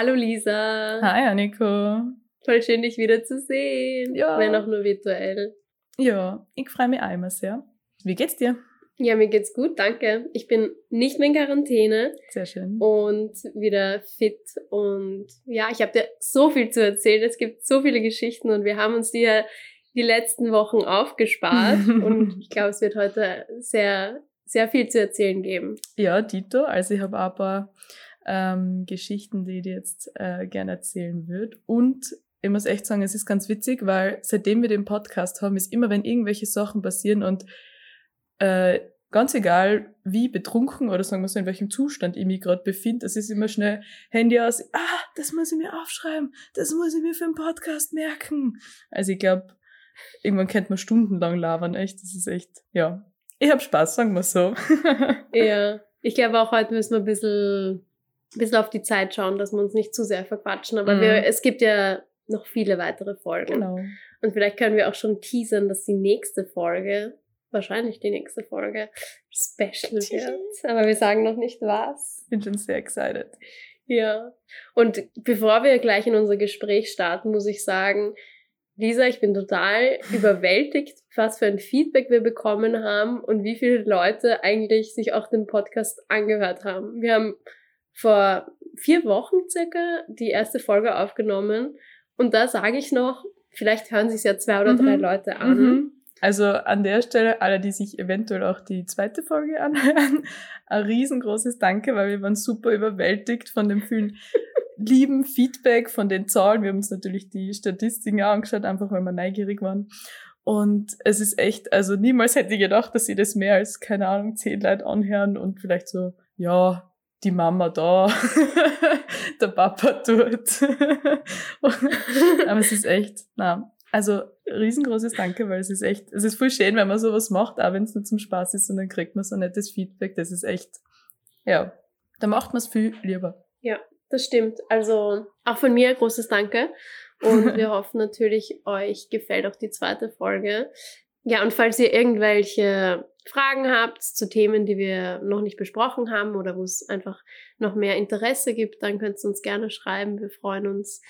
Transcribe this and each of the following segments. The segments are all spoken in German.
Hallo Lisa. Hi Anniko. Voll schön, dich wieder zu sehen. Ja. Wenn auch nur virtuell. Ja, ich freue mich auch immer sehr. Wie geht's dir? Ja, mir geht's gut, danke. Ich bin nicht mehr in Quarantäne Sehr schön. und wieder fit. Und ja, ich habe dir so viel zu erzählen. Es gibt so viele Geschichten und wir haben uns die ja die letzten Wochen aufgespart. und ich glaube, es wird heute sehr, sehr viel zu erzählen geben. Ja, Dito. Also ich habe paar ähm, Geschichten, die ich dir jetzt äh, gerne erzählen würde. Und ich muss echt sagen, es ist ganz witzig, weil seitdem wir den Podcast haben, ist immer, wenn irgendwelche Sachen passieren und äh, ganz egal, wie betrunken oder sagen wir so, in welchem Zustand ich mich gerade befinde, es ist immer schnell Handy aus, ah, das muss ich mir aufschreiben, das muss ich mir für den Podcast merken. Also ich glaube, irgendwann könnte man stundenlang labern, echt, das ist echt, ja. Ich habe Spaß, sagen wir so. Ja, ich glaube auch heute müssen wir ein bisschen, ein bisschen auf die Zeit schauen, dass wir uns nicht zu sehr verquatschen. Aber Mhm. wir, es gibt ja noch viele weitere Folgen. genau. Und vielleicht können wir auch schon teasern, dass die nächste Folge, wahrscheinlich die nächste Folge, special wird. Aber wir sagen noch nicht was. Bin schon sehr excited. Ja. Und bevor wir gleich in unser Gespräch starten, muss ich sagen, Lisa, ich bin total überwältigt, was für ein Feedback wir bekommen haben und wie viele Leute eigentlich sich auch den Podcast angehört haben. Wir haben vor vier Wochen circa die erste Folge aufgenommen und da sage ich noch, vielleicht hören sich ja zwei oder Mhm. drei Leute an. Mhm. Also an der Stelle, alle, die sich eventuell auch die zweite Folge anhören, ein riesengroßes Danke, weil wir waren super überwältigt von dem vielen lieben Feedback, von den Zahlen. Wir haben uns natürlich die Statistiken auch angeschaut, einfach weil wir neugierig waren. Und es ist echt, also niemals hätte ich gedacht, dass sie das mehr als, keine Ahnung, zehn Leute anhören und vielleicht so, ja, die Mama da, der Papa dort. Aber es ist echt, na, also riesengroßes Danke, weil es ist echt, es ist voll schön, wenn man sowas macht, auch wenn es nur zum Spaß ist und dann kriegt man so nettes Feedback. Das ist echt, ja, da macht man es viel lieber. Das stimmt. Also auch von mir großes Danke. Und wir hoffen natürlich, euch gefällt auch die zweite Folge. Ja, und falls ihr irgendwelche Fragen habt zu Themen, die wir noch nicht besprochen haben oder wo es einfach noch mehr Interesse gibt, dann könnt ihr uns gerne schreiben. Wir freuen uns,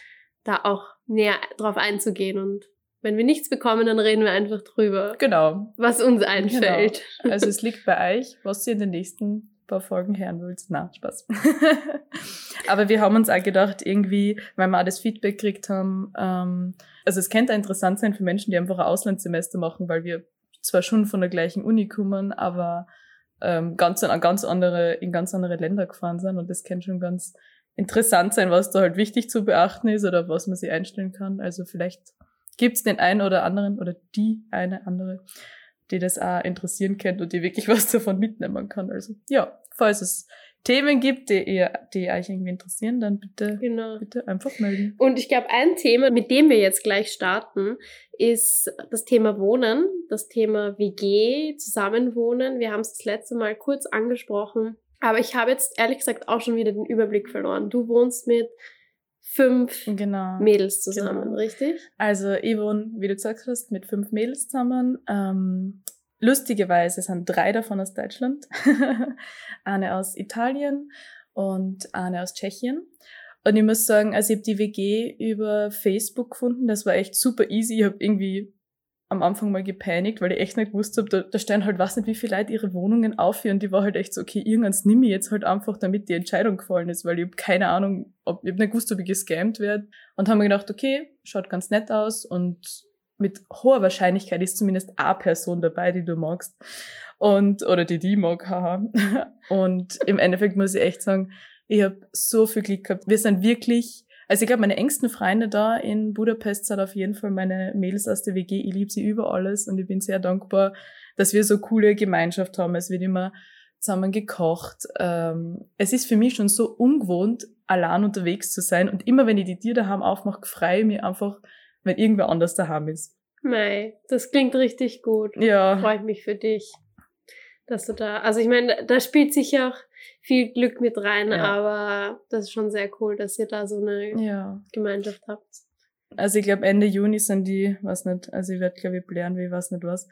da auch näher drauf einzugehen. Und wenn wir nichts bekommen, dann reden wir einfach drüber, Genau. was uns einfällt. Also es liegt bei euch, was ihr in den nächsten paar Folgen hören wollt. Na, Spaß. Aber wir haben uns auch gedacht, irgendwie, weil wir auch das Feedback gekriegt haben, ähm, also es könnte interessant sein für Menschen, die einfach ein Auslandssemester machen, weil wir zwar schon von der gleichen Uni kommen, aber ähm, ganz, an ganz andere, in ganz andere Länder gefahren sind und das kann schon ganz interessant sein, was da halt wichtig zu beachten ist oder was man sich einstellen kann. Also vielleicht gibt's den einen oder anderen oder die eine andere, die das auch interessieren kennt und die wirklich was davon mitnehmen kann. Also ja, falls es Themen gibt, die, ihr, die euch irgendwie interessieren, dann bitte, Genau. bitte einfach melden. Und ich glaube, ein Thema, mit dem wir jetzt gleich starten, ist das Thema Wohnen, das Thema WG, Zusammenwohnen. Wir haben es das letzte Mal kurz angesprochen. Aber ich habe jetzt ehrlich gesagt auch schon wieder den Überblick verloren. Du wohnst mit fünf Genau. Mädels zusammen, Genau. richtig? Also ich wohne, wie du gesagt hast, mit fünf Mädels zusammen. Ähm, lustigerweise sind drei davon aus Deutschland, eine aus Italien und eine aus Tschechien. Und ich muss sagen, also ich habe die WG über Facebook gefunden, das war echt super easy. Ich habe irgendwie am Anfang mal gepanikt, weil ich echt nicht gewusst habe, da, da stellen halt weiß nicht, wie viele Leute ihre Wohnungen auf und die war halt echt so, okay, irgendwann nimm ich jetzt halt einfach, damit die Entscheidung gefallen ist, weil ich habe keine Ahnung, ob, ich habe nicht gewusst, ob ich gescammt werde. Und haben mir gedacht, okay, schaut ganz nett aus und mit hoher Wahrscheinlichkeit ist zumindest eine Person dabei, die du magst. Und, oder die die mag, haha. Und im Endeffekt muss ich echt sagen, ich habe so viel Glück gehabt. Wir sind wirklich, also ich glaube, meine engsten Freunde da in Budapest sind auf jeden Fall meine Mädels aus der WG. Ich liebe sie über alles und ich bin sehr dankbar, dass wir so coole Gemeinschaft haben. Es wird immer zusammen gekocht. Ähm, es ist für mich schon so ungewohnt, allein unterwegs zu sein. Und immer wenn ich die Tür daheim aufmache, freue ich mich einfach, wenn irgendwer anders daheim ist. Mei, das klingt richtig gut. Ja. Freut mich für dich, dass du da, also ich meine, da spielt sicher auch viel Glück mit rein, Ja. aber das ist schon sehr cool, dass ihr da so eine Ja. Gemeinschaft habt. Also ich glaube Ende Juni sind die, weiß nicht, also ich werde glaube ich blären, wie ich weiß nicht was,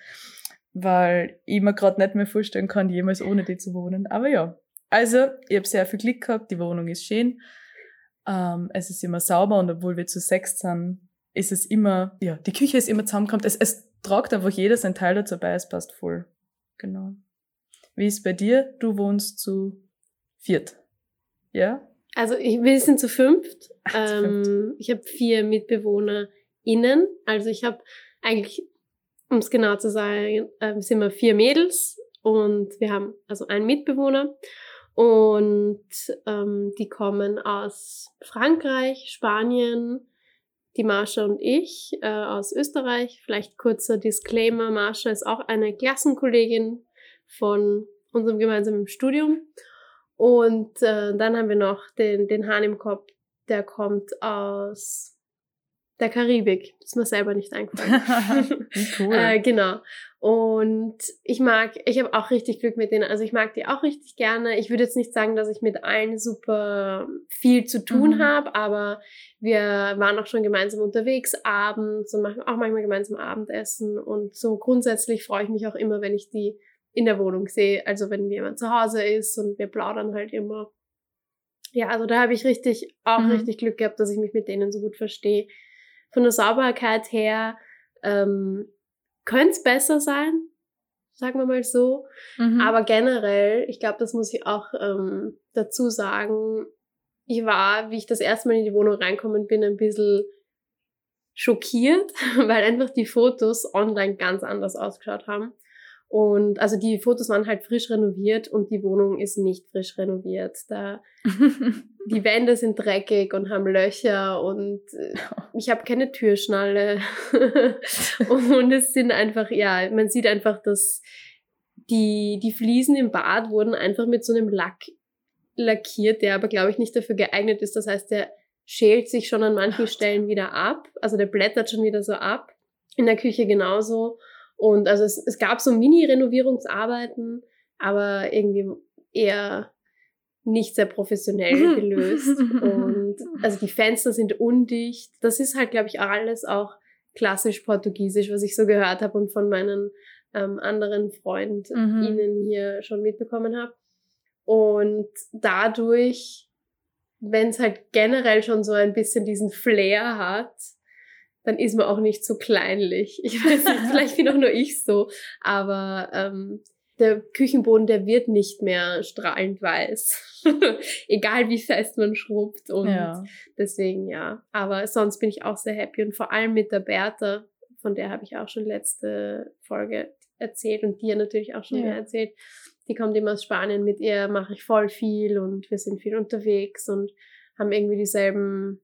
weil ich mir gerade nicht mehr vorstellen kann, jemals ohne die zu wohnen. Aber ja, also ich habe sehr viel Glück gehabt, die Wohnung ist schön. Ähm, es ist immer sauber und obwohl wir zu sechs sind, ist es immer, ja, die Küche ist immer zusammengekommen. Es, es tragt einfach jeder sein Teil dazu bei, es passt voll. Genau. Wie ist bei dir? Du wohnst zu viert. Ja? Also ich, wir sind zu fünft. ähm, ich habe vier MitbewohnerInnen. Also ich habe eigentlich, um es genau zu sagen, äh, sind wir vier Mädels und wir haben also einen Mitbewohner. Und ähm, die kommen aus Frankreich, Spanien, die Marsha und ich äh, aus Österreich. Vielleicht kurzer Disclaimer, Marsha ist auch eine Klassenkollegin von unserem gemeinsamen Studium. Und äh, dann haben wir noch den, den Hahn im Kopf, der kommt aus der Karibik. Das ist mir selber nicht eingefallen. cool. äh, genau. Und ich mag, ich habe auch richtig Glück mit denen. Also ich mag die auch richtig gerne. Ich würde jetzt nicht sagen, dass ich mit allen super viel zu tun mhm. habe, aber wir waren auch schon gemeinsam unterwegs abends und machen auch manchmal gemeinsam Abendessen. Und so grundsätzlich freue ich mich auch immer, wenn ich die in der Wohnung sehe. Also wenn jemand zu Hause ist und wir plaudern halt immer. Ja, also da habe ich richtig, auch mhm. richtig Glück gehabt, dass ich mich mit denen so gut verstehe von der Sauberkeit her ähm, könnte es besser sein, sagen wir mal so. Mhm. Aber generell, ich glaube, das muss ich auch ähm, dazu sagen, ich war, wie ich das erste Mal in die Wohnung reinkommen bin, ein bisschen schockiert, weil einfach die Fotos online ganz anders ausgeschaut haben. Und also die Fotos waren halt frisch renoviert und die Wohnung ist nicht frisch renoviert. Da die Wände sind dreckig und haben Löcher und äh, ich habe keine Türschnalle. und es sind einfach, ja, man sieht einfach, dass die, die Fliesen im Bad wurden einfach mit so einem Lack lackiert, der aber, glaube ich, nicht dafür geeignet ist. Das heißt, der schält sich schon an manchen Stellen wieder ab. Also der blättert schon wieder so ab. In der Küche genauso. Und also es, es gab so Mini-Renovierungsarbeiten, aber irgendwie eher nicht sehr professionell gelöst. und also die Fenster sind undicht. Das ist halt, glaube ich, alles auch klassisch portugiesisch, was ich so gehört habe und von meinen ähm, anderen Freunden mhm. hier schon mitbekommen habe. Und dadurch, wenn es halt generell schon so ein bisschen diesen Flair hat, dann ist man auch nicht so kleinlich. Ich weiß nicht, vielleicht bin auch nur ich so, aber ähm, der Küchenboden, der wird nicht mehr strahlend weiß. Egal wie fest man schrubbt und ja. deswegen ja. Aber sonst bin ich auch sehr happy und vor allem mit der Bertha, von der habe ich auch schon letzte Folge erzählt und dir natürlich auch schon ja. mehr erzählt. Die kommt immer aus Spanien, mit ihr mache ich voll viel und wir sind viel unterwegs und haben irgendwie dieselben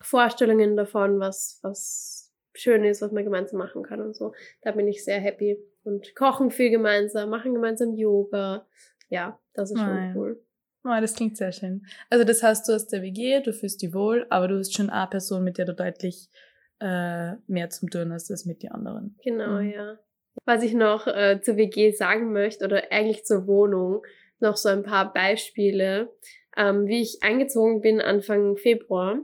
Vorstellungen davon, was, was schön ist, was man gemeinsam machen kann und so. Da bin ich sehr happy. Und kochen viel gemeinsam, machen gemeinsam Yoga. Ja, das ist schon oh, cool. Oh, das klingt sehr schön. Also das heißt, du hast der WG, du fühlst dich wohl, aber du hast schon eine Person, mit der du deutlich äh, mehr zum tun hast als mit den anderen. Genau, mhm. ja. Was ich noch äh, zur WG sagen möchte, oder eigentlich zur Wohnung, noch so ein paar Beispiele. Ähm, wie ich eingezogen bin Anfang Februar,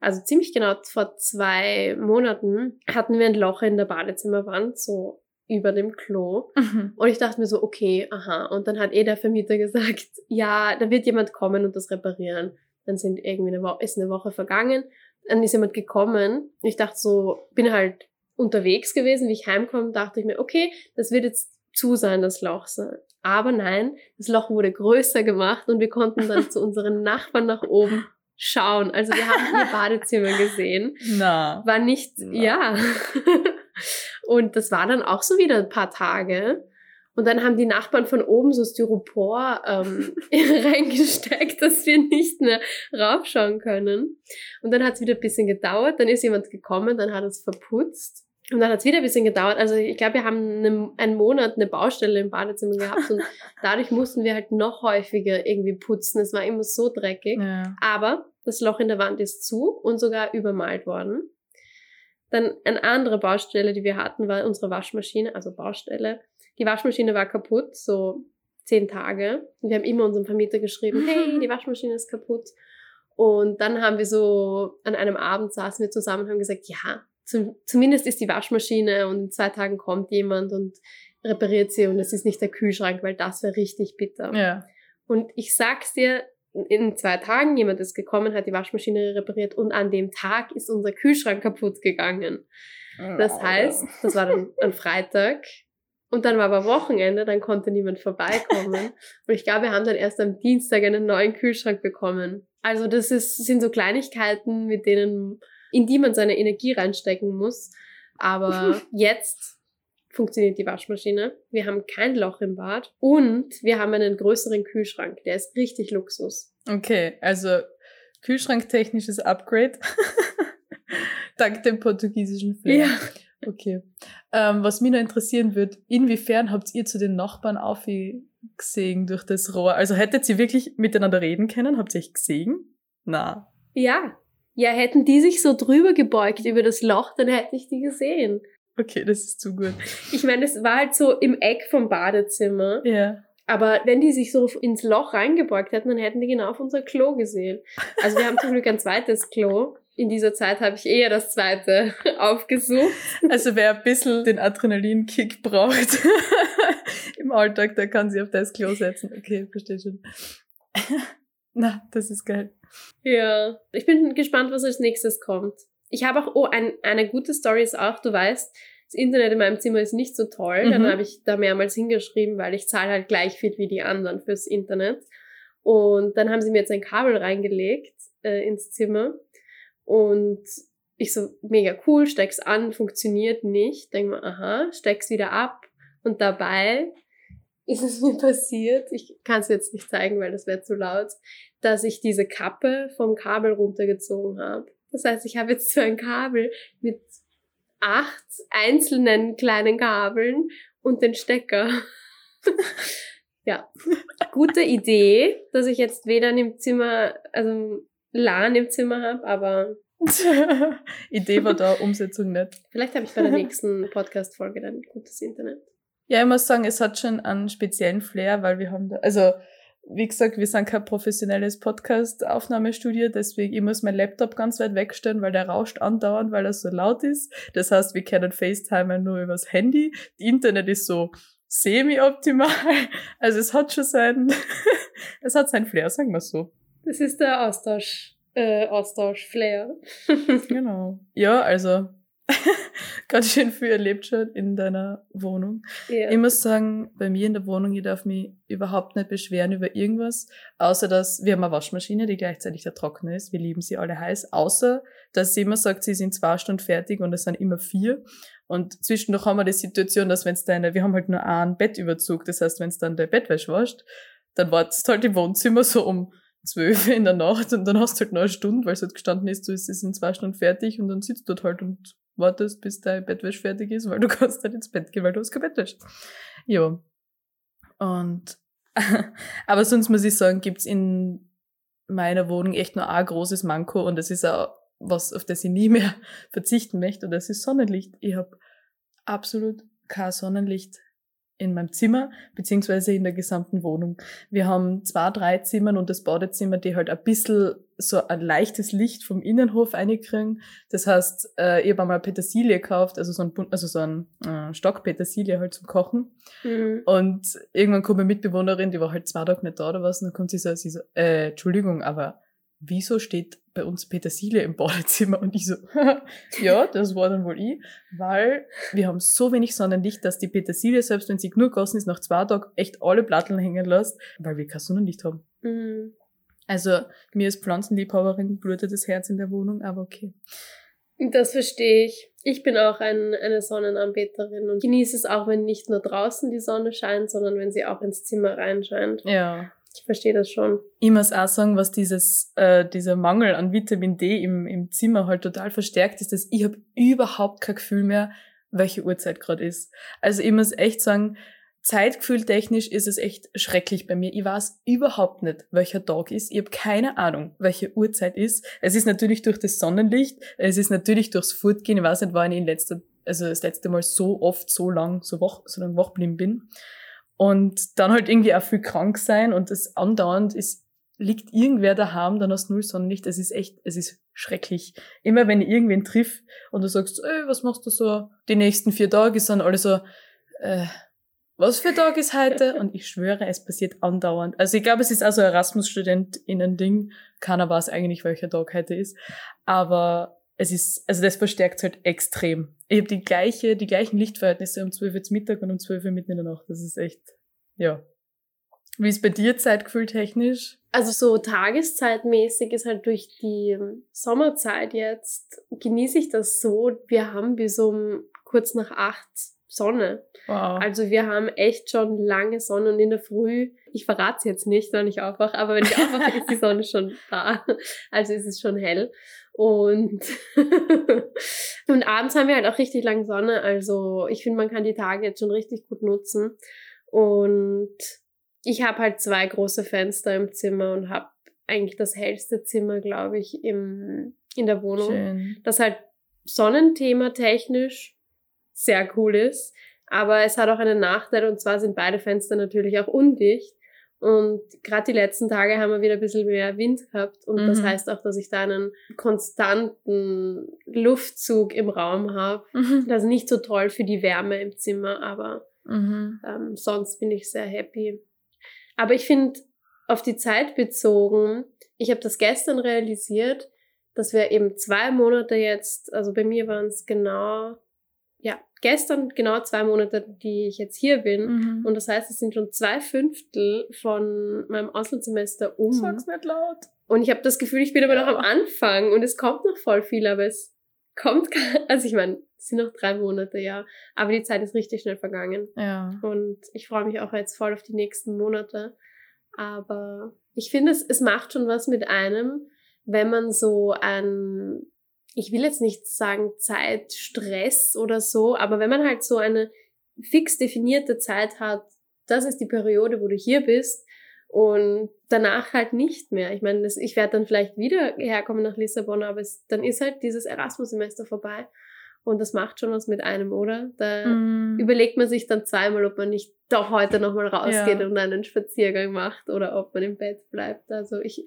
also ziemlich genau vor zwei Monaten, hatten wir ein Loch in der Badezimmerwand, so über dem Klo. Mhm. Und ich dachte mir so, okay, aha. Und dann hat eh der Vermieter gesagt, ja, da wird jemand kommen und das reparieren. Dann sind irgendwie eine Woche, ist eine Woche vergangen. Dann ist jemand gekommen. Ich dachte so, bin halt unterwegs gewesen. Wie ich heimkomme, dachte ich mir, okay, das wird jetzt zu sein, das Loch sein. Aber nein, das Loch wurde größer gemacht und wir konnten dann zu unseren Nachbarn nach oben schauen. Also wir haben ihr Badezimmer gesehen. Na. War nicht, Na. ja. Und das war dann auch so wieder ein paar Tage. Und dann haben die Nachbarn von oben so Styropor ähm, reingesteckt, dass wir nicht mehr raufschauen können. Und dann hat es wieder ein bisschen gedauert. Dann ist jemand gekommen, dann hat es verputzt. Und dann hat es wieder ein bisschen gedauert. Also ich glaube, wir haben eine, einen Monat eine Baustelle im Badezimmer gehabt und dadurch mussten wir halt noch häufiger irgendwie putzen. Es war immer so dreckig. Ja. Aber das Loch in der Wand ist zu und sogar übermalt worden. Dann eine andere Baustelle, die wir hatten, war unsere Waschmaschine, also Baustelle. Die Waschmaschine war kaputt, so zehn Tage. Und wir haben immer unserem Vermieter geschrieben, hey, die Waschmaschine ist kaputt. Und dann haben wir so, an einem Abend saßen wir zusammen und haben gesagt, ja, zum, zumindest ist die Waschmaschine und in zwei Tagen kommt jemand und repariert sie und es ist nicht der Kühlschrank, weil das wäre richtig bitter. Ja. Und ich sag's dir, in zwei Tagen jemand ist gekommen, hat die Waschmaschine repariert und an dem Tag ist unser Kühlschrank kaputt gegangen. Das heißt, das war dann ein Freitag und dann war aber Wochenende, dann konnte niemand vorbeikommen. Und ich glaube, wir haben dann erst am Dienstag einen neuen Kühlschrank bekommen. Also das ist, sind so Kleinigkeiten, mit denen, in die man seine Energie reinstecken muss. Aber jetzt funktioniert die Waschmaschine. Wir haben kein Loch im Bad und wir haben einen größeren Kühlschrank. Der ist richtig Luxus. Okay, also kühlschranktechnisches Upgrade. Dank dem portugiesischen Flair. Ja. Okay. Ähm, was mich noch interessieren wird, inwiefern habt ihr zu den Nachbarn aufgesehen durch das Rohr? Also hättet ihr wirklich miteinander reden können? Habt ihr euch gesehen? Na. Ja. Ja, hätten die sich so drüber gebeugt über das Loch, dann hätte ich die gesehen. Okay, das ist zu gut. Ich meine, es war halt so im Eck vom Badezimmer. Ja. Aber wenn die sich so ins Loch reingebeugt hätten, dann hätten die genau auf unser Klo gesehen. Also wir haben zum Glück ein zweites Klo in dieser Zeit habe ich eher das zweite aufgesucht. Also wer ein bisschen den Adrenalinkick braucht im Alltag, der kann sich auf das Klo setzen. Okay, verstehe schon. Na, das ist geil. Ja, ich bin gespannt, was als nächstes kommt. Ich habe auch, oh, ein, eine gute Story ist auch, du weißt, das Internet in meinem Zimmer ist nicht so toll. Mhm. Dann habe ich da mehrmals hingeschrieben, weil ich zahle halt gleich viel wie die anderen fürs Internet. Und dann haben sie mir jetzt ein Kabel reingelegt äh, ins Zimmer. Und ich so, mega cool, steck's an, funktioniert nicht. Denk mal, aha, steck's wieder ab. Und dabei ist es mir passiert, ich kann es jetzt nicht zeigen, weil das wäre zu laut, dass ich diese Kappe vom Kabel runtergezogen habe. Das heißt, ich habe jetzt so ein Kabel mit acht einzelnen kleinen Kabeln und den Stecker. ja, gute Idee, dass ich jetzt weder im Zimmer, also LAN im Zimmer habe, aber. Idee war da, Umsetzung nicht. Vielleicht habe ich bei der nächsten Podcast-Folge dann gutes Internet. Ja, ich muss sagen, es hat schon einen speziellen Flair, weil wir haben da, also, wie gesagt, wir sind kein professionelles Podcast-Aufnahmestudio, deswegen ich muss mein Laptop ganz weit wegstellen, weil der rauscht andauernd, weil er so laut ist. Das heißt, wir können FaceTime nur übers Handy. Die Internet ist so semi-optimal. Also es hat schon sein, es hat sein Flair, sagen wir so. Das ist der Austausch, äh, Austausch-Flair. genau. Ja, also ganz schön viel erlebt schon in deiner Wohnung. Ja. Ich muss sagen, bei mir in der Wohnung, ich darf mich überhaupt nicht beschweren über irgendwas, außer dass wir haben eine Waschmaschine, die gleichzeitig der Trockner ist. Wir lieben sie alle heiß, außer dass sie immer sagt, sie sind zwei Stunden fertig und es sind immer vier. Und zwischendurch haben wir die Situation, dass wenn es deine, wir haben halt nur einen Bettüberzug, das heißt, wenn es dann der Bettwäsche wascht, dann wartest du halt im Wohnzimmer so um zwölf in der Nacht und dann hast du halt noch eine Stunde, weil es halt gestanden ist, du ist es in zwei Stunden fertig und dann sitzt du dort halt und wartest, bis dein Bettwäsche fertig ist, weil du kannst halt ins Bett gehen, weil du hast kein Bettwäsche. Ja. Und, aber sonst muss ich sagen, gibt's in meiner Wohnung echt nur ein großes Manko und das ist auch was, auf das ich nie mehr verzichten möchte und das ist Sonnenlicht. Ich habe absolut kein Sonnenlicht in meinem Zimmer, beziehungsweise in der gesamten Wohnung. Wir haben zwei, drei Zimmern und das Badezimmer, die halt ein bisschen so ein leichtes Licht vom Innenhof reinkriegen. Das heißt, äh, ich habe einmal Petersilie gekauft, also so ein, also so ein äh, Stock Petersilie halt zum Kochen. Mhm. Und irgendwann kommt eine Mitbewohnerin, die war halt zwei Tage nicht da oder was, und dann kommt sie so, sie so, äh, Entschuldigung, aber wieso steht bei uns Petersilie im Badezimmer? Und ich so, ja, das war dann wohl ich, weil wir haben so wenig Sonnenlicht, dass die Petersilie, selbst wenn sie genug gossen ist, nach zwei Tagen echt alle Platteln hängen lässt, weil wir kein Sonnenlicht haben. Mhm. Also, mir als Pflanzenliebhaberin blutet das Herz in der Wohnung, aber okay. Das verstehe ich. Ich bin auch ein, eine Sonnenanbeterin und genieße es auch, wenn nicht nur draußen die Sonne scheint, sondern wenn sie auch ins Zimmer reinscheint. Ja. Ich verstehe das schon. Ich muss auch sagen, was dieses, äh, dieser Mangel an Vitamin D im, im Zimmer halt total verstärkt ist, dass ich habe überhaupt kein Gefühl mehr, welche Uhrzeit gerade ist. Also ich muss echt sagen, Zeitgefühltechnisch ist es echt schrecklich bei mir. Ich weiß überhaupt nicht, welcher Tag ist. Ich habe keine Ahnung, welche Uhrzeit ist. Es ist natürlich durch das Sonnenlicht, es ist natürlich durchs Fortgehen. Ich weiß nicht, wann ich in letzter, also das letzte Mal so oft, so lang, so wach, so lang wach geblieben bin. Und dann halt irgendwie auch viel krank sein und das andauernd ist, liegt irgendwer daheim, dann hast du null Sonnenlicht. Es ist echt, es ist schrecklich. Immer wenn ich irgendwen triff und du sagst, ey, was machst du so die nächsten vier Tage, ist dann alle so, äh, was für Tag ist heute? Und ich schwöre, es passiert andauernd. Also ich glaube, es ist also Erasmus-StudentInnen-Ding. Keiner weiß eigentlich, welcher Tag heute ist. Aber es ist, also das verstärkt halt extrem. Ich habe die gleiche, die gleichen Lichtverhältnisse um 12 Uhr Mittag und um 12 Uhr mitten in der Nacht. Das ist echt, ja. Wie ist bei dir Zeitgefühl technisch? Also so tageszeitmäßig ist halt durch die Sommerzeit jetzt, genieße ich das so, wir haben bis um kurz nach acht Sonne. Wow. Also wir haben echt schon lange Sonne und in der Früh, ich verrate es jetzt nicht, wenn ich aufwache, aber wenn ich aufwache, ist die Sonne schon da. Also ist es schon hell. Und, und abends haben wir halt auch richtig lange Sonne. Also ich finde, man kann die Tage jetzt schon richtig gut nutzen. Und ich habe halt zwei große Fenster im Zimmer und habe eigentlich das hellste Zimmer, glaube ich, im, in der Wohnung. Schön. Das halt Sonnenthema technisch sehr cool ist. Aber es hat auch einen Nachteil und zwar sind beide Fenster natürlich auch undicht. Und gerade die letzten Tage haben wir wieder ein bisschen mehr Wind gehabt. Und mhm. das heißt auch, dass ich da einen konstanten Luftzug im Raum habe. Mhm. Das ist nicht so toll für die Wärme im Zimmer, aber mhm. ähm, sonst bin ich sehr happy. Aber ich finde, auf die Zeit bezogen, ich habe das gestern realisiert, dass wir eben zwei Monate jetzt, also bei mir waren es genau gestern genau zwei Monate, die ich jetzt hier bin. Mhm. Und das heißt, es sind schon zwei Fünftel von meinem Auslandssemester um. Sag's nicht laut. Und ich habe das Gefühl, ich bin aber ja. noch am Anfang und es kommt noch voll viel, aber es kommt, also ich meine, es sind noch drei Monate, ja. Aber die Zeit ist richtig schnell vergangen. Ja. Und ich freue mich auch jetzt voll auf die nächsten Monate. Aber ich finde, es, es macht schon was mit einem, wenn man so ein ich will jetzt nicht sagen Zeitstress oder so, aber wenn man halt so eine fix definierte Zeit hat, das ist die Periode, wo du hier bist und danach halt nicht mehr. Ich meine, ich werde dann vielleicht wieder herkommen nach Lissabon, aber es, dann ist halt dieses Erasmus-Semester vorbei und das macht schon was mit einem, oder? Da mm. überlegt man sich dann zweimal, ob man nicht doch heute nochmal rausgeht ja. und einen Spaziergang macht oder ob man im Bett bleibt. Also ich,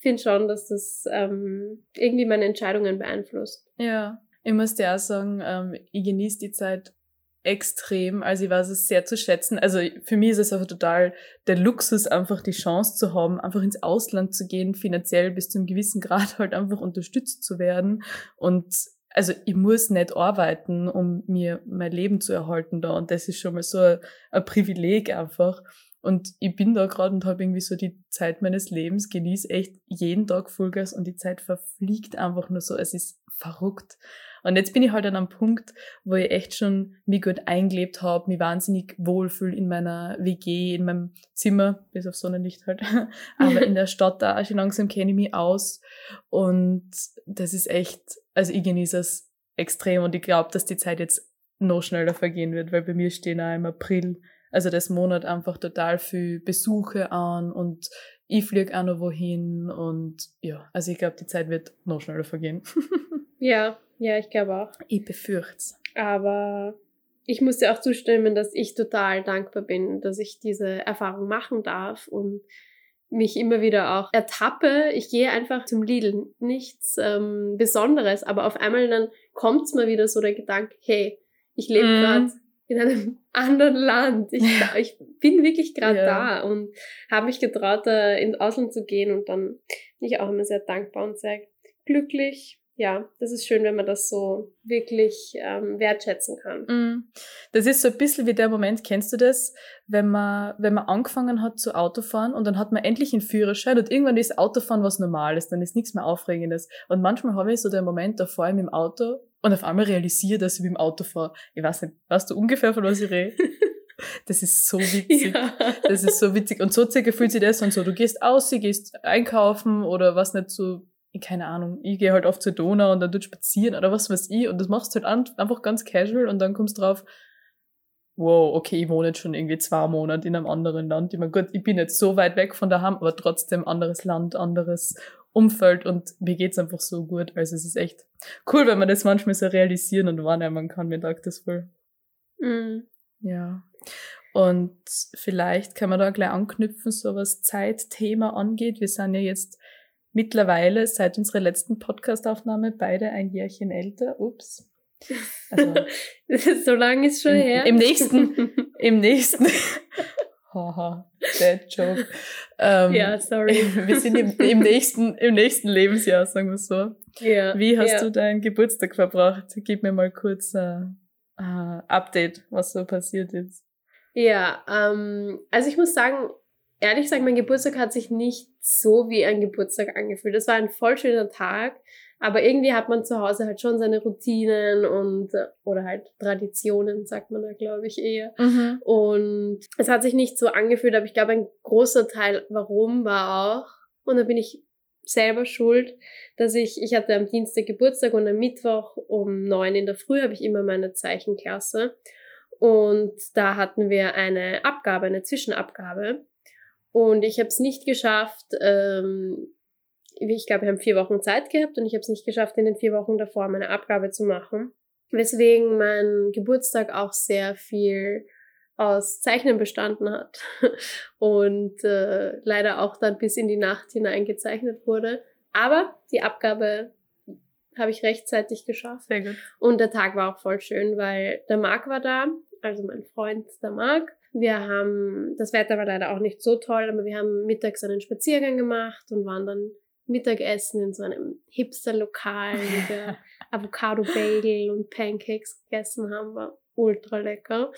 finde schon, dass das ähm, irgendwie meine Entscheidungen beeinflusst. Ja, ich muss dir auch sagen, ähm, ich genieße die Zeit extrem. Also ich weiß es sehr zu schätzen. Also für mich ist es einfach total der Luxus, einfach die Chance zu haben, einfach ins Ausland zu gehen, finanziell bis zu einem gewissen Grad halt einfach unterstützt zu werden. Und also ich muss nicht arbeiten, um mir mein Leben zu erhalten da. Und das ist schon mal so ein, ein Privileg einfach. Und ich bin da gerade und habe irgendwie so die Zeit meines Lebens, genieße echt jeden Tag Vollgas und die Zeit verfliegt einfach nur so. Es ist verrückt. Und jetzt bin ich halt an einem Punkt, wo ich echt schon mich gut eingelebt habe, mich wahnsinnig wohlfühle in meiner WG, in meinem Zimmer, bis auf Sonnenlicht halt. Aber in der Stadt da schon langsam kenne ich mich aus. Und das ist echt, also ich genieße es extrem und ich glaube, dass die Zeit jetzt noch schneller vergehen wird, weil bei mir stehen auch im April also das Monat einfach total viel Besuche an und ich fliege auch noch wohin und ja, also ich glaube, die Zeit wird noch schneller vergehen. ja, ja, ich glaube auch. Ich befürchte Aber ich muss dir auch zustimmen, dass ich total dankbar bin, dass ich diese Erfahrung machen darf und mich immer wieder auch ertappe. Ich gehe einfach zum Lidl. Nichts ähm, Besonderes, aber auf einmal dann kommt's mir wieder so der Gedanke, hey, ich lebe mm. gerade in einem anderen Land. Ich, ja. ich bin wirklich gerade ja. da und habe mich getraut, da ins Ausland zu gehen und dann bin ich auch immer sehr dankbar und sehr glücklich. Ja, das ist schön, wenn man das so wirklich ähm, wertschätzen kann. Mm. Das ist so ein bisschen wie der Moment, kennst du das, wenn man, wenn man angefangen hat zu Autofahren und dann hat man endlich einen Führerschein und irgendwann ist Autofahren was Normales, dann ist nichts mehr Aufregendes. Und manchmal habe ich so den Moment, da fahre ich mit dem Auto und auf einmal realisiere, dass ich mit dem Auto fahre. Ich weiß nicht, weißt du ungefähr, von was ich rede? Das ist so witzig. Ja. Das ist so witzig. Und so circa fühlt sich das und so. Du gehst aus, du gehst einkaufen oder was nicht so, keine Ahnung. Ich gehe halt oft zur Donau und dann dort spazieren oder was weiß ich. Und das machst du halt einfach ganz casual und dann kommst du drauf, wow, okay, ich wohne jetzt schon irgendwie zwei Monate in einem anderen Land. Ich meine, gut, ich bin jetzt so weit weg von daheim, aber trotzdem anderes Land, anderes Umfeld und mir geht's einfach so gut. Also es ist echt cool, wenn man das manchmal so realisieren und wahrnehmen kann. Mir taugt das voll. Mhm. Ja. Und vielleicht kann man da gleich anknüpfen, so was Zeitthema angeht. Wir sind ja jetzt mittlerweile seit unserer letzten Podcastaufnahme beide ein Jährchen älter. Ups. Also, so lange ist schon im, her. Im nächsten, im nächsten. Haha, Bad Joke. Ähm, ja, sorry. wir sind im, im, nächsten, im nächsten Lebensjahr, sagen wir so. Ja. Wie hast ja. du deinen Geburtstag verbracht? Gib mir mal kurz ein äh, äh, Update, was so passiert ist. Ja, ähm, also ich muss sagen, ehrlich gesagt, mein Geburtstag hat sich nicht so wie ein Geburtstag angefühlt. Es war ein voll schöner Tag, aber irgendwie hat man zu Hause halt schon seine Routinen und äh, oder halt Traditionen, sagt man da, glaube ich, eher. Mhm. Und es hat sich nicht so angefühlt, aber ich glaube, ein großer Teil, warum war auch, und da bin ich selber schuld, dass ich, ich hatte am Dienstag Geburtstag und am Mittwoch um neun in der Früh habe ich immer meine Zeichenklasse. Und da hatten wir eine Abgabe, eine Zwischenabgabe. Und ich habe es nicht geschafft, ähm, ich glaube, wir haben vier Wochen Zeit gehabt und ich habe es nicht geschafft, in den vier Wochen davor meine Abgabe zu machen. Weswegen mein Geburtstag auch sehr viel aus Zeichnen bestanden hat und äh, leider auch dann bis in die Nacht hinein gezeichnet wurde. Aber die Abgabe habe ich rechtzeitig geschafft. Sehr gut. Und der Tag war auch voll schön, weil der Marc war da, also mein Freund, der Marc. Wir haben, das Wetter war leider auch nicht so toll, aber wir haben mittags einen Spaziergang gemacht und waren dann Mittagessen in so einem Hipster-Lokal, wo wir Avocado-Bagel und Pancakes gegessen haben, war ultra lecker.